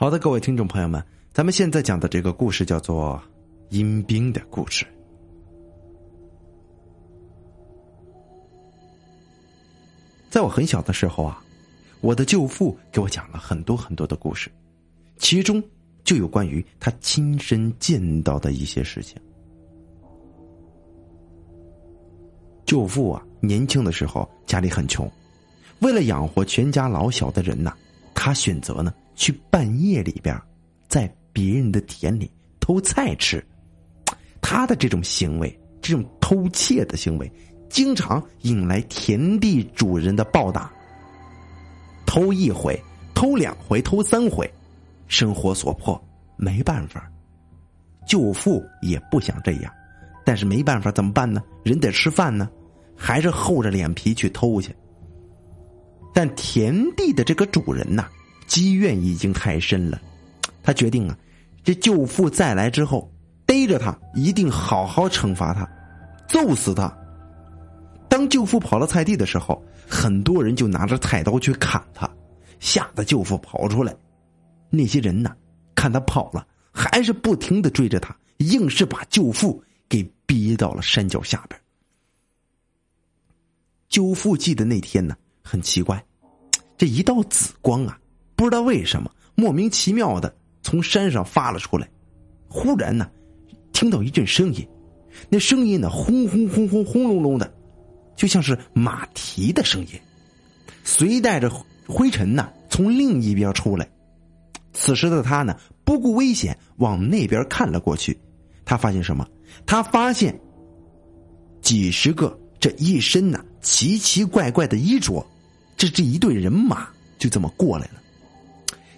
好的，各位听众朋友们，咱们现在讲的这个故事叫做《阴兵的故事》。在我很小的时候啊，我的舅父给我讲了很多很多的故事，其中就有关于他亲身见到的一些事情。舅父啊，年轻的时候家里很穷，为了养活全家老小的人呐，他选择呢。去半夜里边，在别人的田里偷菜吃，他的这种行为，这种偷窃的行为，经常引来田地主人的暴打。偷一回，偷两回，偷三回，生活所迫，没办法。舅父也不想这样，但是没办法，怎么办呢？人得吃饭呢，还是厚着脸皮去偷去。但田地的这个主人呐。积怨已经太深了，他决定啊，这舅父再来之后，逮着他一定好好惩罚他，揍死他。当舅父跑到菜地的时候，很多人就拿着菜刀去砍他，吓得舅父跑出来。那些人呢，看他跑了，还是不停的追着他，硬是把舅父给逼到了山脚下边。舅父记得那天呢，很奇怪，这一道紫光啊。不知道为什么，莫名其妙的从山上发了出来。忽然呢，听到一阵声音，那声音呢轰轰轰轰轰隆隆的，就像是马蹄的声音，随带着灰尘呢从另一边出来。此时的他呢不顾危险往那边看了过去，他发现什么？他发现几十个这一身呢奇奇怪怪的衣着，这这一队人马就这么过来了。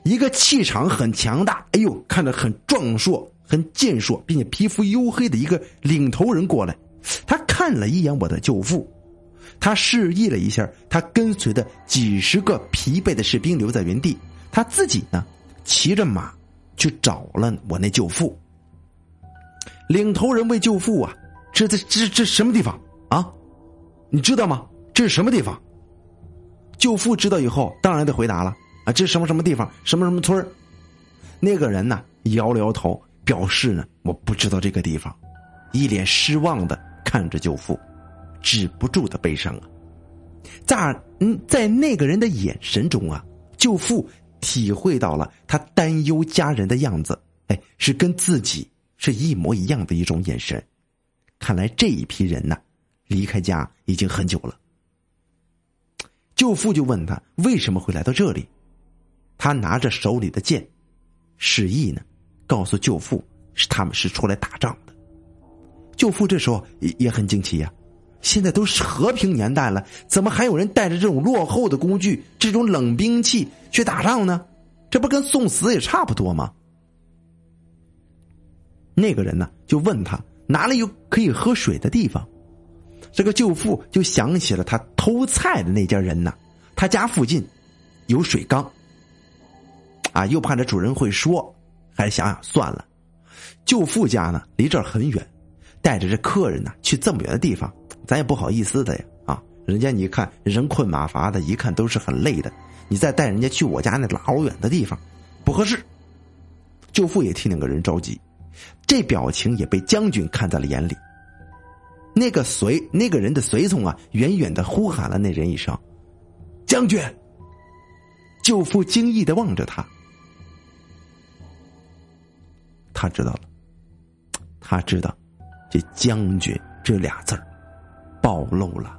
一个气场很强大，哎呦，看着很壮硕、很健硕，并且皮肤黝黑的一个领头人过来。他看了一眼我的舅父，他示意了一下，他跟随的几十个疲惫的士兵留在原地，他自己呢，骑着马去找了我那舅父。领头人问舅父啊：“这这这这什么地方啊？你知道吗？这是什么地方？”舅父知道以后，当然得回答了。啊，这什么什么地方，什么什么村那个人呢，摇了摇头，表示呢，我不知道这个地方，一脸失望的看着舅父，止不住的悲伤啊。在嗯，在那个人的眼神中啊，舅父体会到了他担忧家人的样子，哎，是跟自己是一模一样的一种眼神。看来这一批人呢，离开家已经很久了。舅父就问他为什么会来到这里。他拿着手里的剑，示意呢，告诉舅父是他们是出来打仗的。舅父这时候也也很惊奇呀，现在都是和平年代了，怎么还有人带着这种落后的工具、这种冷兵器去打仗呢？这不跟送死也差不多吗？那个人呢，就问他哪里有可以喝水的地方。这个舅父就想起了他偷菜的那家人呢，他家附近有水缸。啊，又怕这主人会说，还是想想算了。舅父家呢，离这儿很远，带着这客人呢去这么远的地方，咱也不好意思的呀。啊，人家你看人困马乏的，一看都是很累的，你再带人家去我家那老远的地方，不合适。舅父也替那个人着急，这表情也被将军看在了眼里。那个随那个人的随从啊，远远的呼喊了那人一声：“将军。”舅父惊异的望着他。他知道了，他知道，这将军这俩字儿暴露了。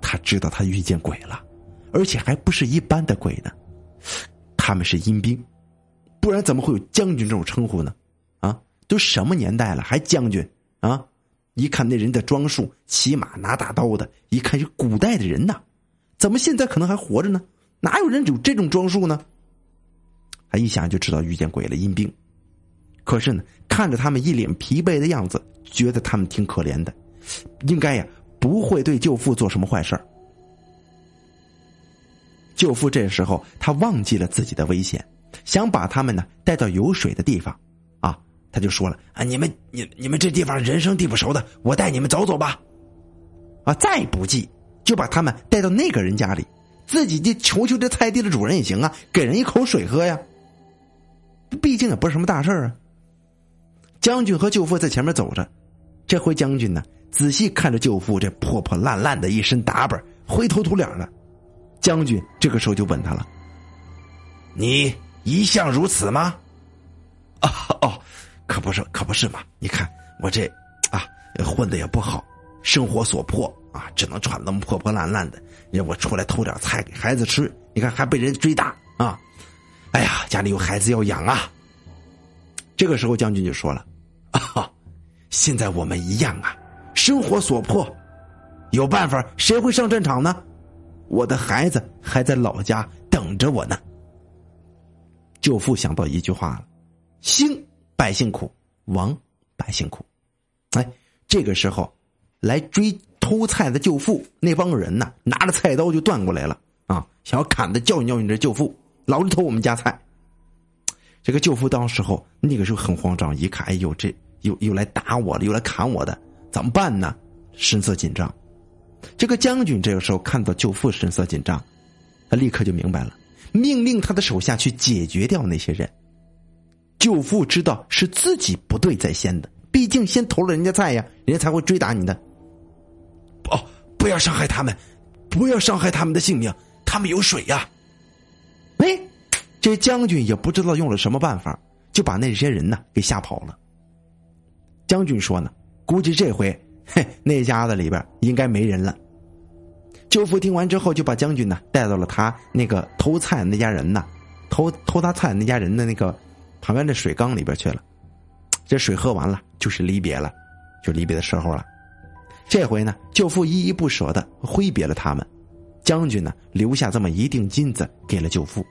他知道他遇见鬼了，而且还不是一般的鬼呢。他们是阴兵，不然怎么会有将军这种称呼呢？啊，都什么年代了，还将军啊？一看那人的装束，骑马拿大刀的，一看是古代的人呐。怎么现在可能还活着呢？哪有人有这种装束呢？他一想就知道遇见鬼了，阴兵。可是呢，看着他们一脸疲惫的样子，觉得他们挺可怜的，应该呀不会对舅父做什么坏事舅父这时候他忘记了自己的危险，想把他们呢带到有水的地方，啊，他就说了啊，你们你你们这地方人生地不熟的，我带你们走走吧，啊，再不济就把他们带到那个人家里，自己去求求这菜地的主人也行啊，给人一口水喝呀。毕竟也不是什么大事啊。将军和舅父在前面走着，这回将军呢，仔细看着舅父这破破烂烂的一身打扮，灰头土脸的。将军这个时候就问他了：“你一向如此吗？”“啊哦，可不是，可不是嘛！你看我这啊，混的也不好，生活所迫啊，只能穿那么破破烂烂的。让我出来偷点菜给孩子吃，你看还被人追打啊！哎呀，家里有孩子要养啊。”这个时候将军就说了：“啊，现在我们一样啊，生活所迫，有办法谁会上战场呢？”我的孩子还在老家等着我呢。舅父想到一句话了：“兴百姓苦，亡百姓苦。”哎，这个时候来追偷菜的舅父那帮人呢，拿着菜刀就断过来了啊，想要砍的教训教训这舅父，老是偷我们家菜。这个舅父当时候那个时候很慌张，一看，哎呦，这又又来打我了，又来砍我的，怎么办呢？神色紧张。这个将军这个时候看到舅父神色紧张，他立刻就明白了，命令他的手下去解决掉那些人。舅父知道是自己不对在先的，毕竟先投了人家菜呀，人家才会追打你的。哦，不要伤害他们，不要伤害他们的性命，他们有水呀。哎，这将军也不知道用了什么办法，就把那些人呢给吓跑了。将军说呢，估计这回。嘿，那家子里边应该没人了。舅父听完之后，就把将军呢带到了他那个偷菜那家人呢，偷偷他菜那家人的那个旁边的水缸里边去了。这水喝完了，就是离别了，就离别的时候了。这回呢，舅父依依不舍的挥别了他们，将军呢留下这么一锭金子给了舅父。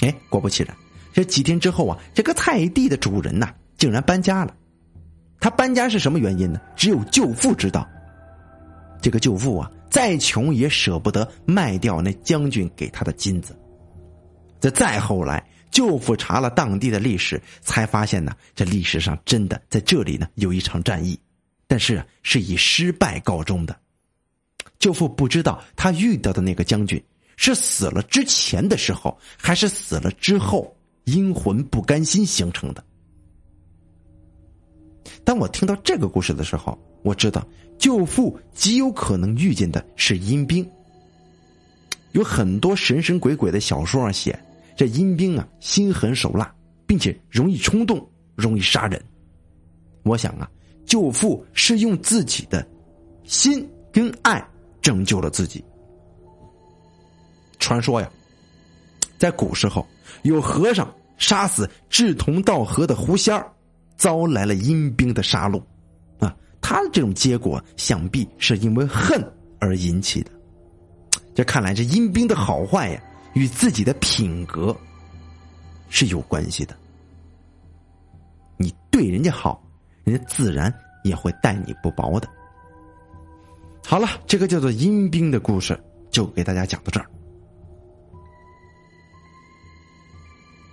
哎，果不其然，这几天之后啊，这个菜地的主人呐，竟然搬家了。他搬家是什么原因呢？只有舅父知道。这个舅父啊，再穷也舍不得卖掉那将军给他的金子。这再后来，舅父查了当地的历史，才发现呢，这历史上真的在这里呢有一场战役，但是是以失败告终的。舅父不知道他遇到的那个将军是死了之前的时候，还是死了之后阴魂不甘心形成的。当我听到这个故事的时候，我知道舅父极有可能遇见的是阴兵。有很多神神鬼鬼的小说上写，这阴兵啊心狠手辣，并且容易冲动，容易杀人。我想啊，舅父是用自己的心跟爱拯救了自己。传说呀，在古时候有和尚杀死志同道合的狐仙儿。遭来了阴兵的杀戮，啊，他的这种结果想必是因为恨而引起的。这看来这阴兵的好坏呀，与自己的品格是有关系的。你对人家好，人家自然也会待你不薄的。好了，这个叫做阴兵的故事就给大家讲到这儿。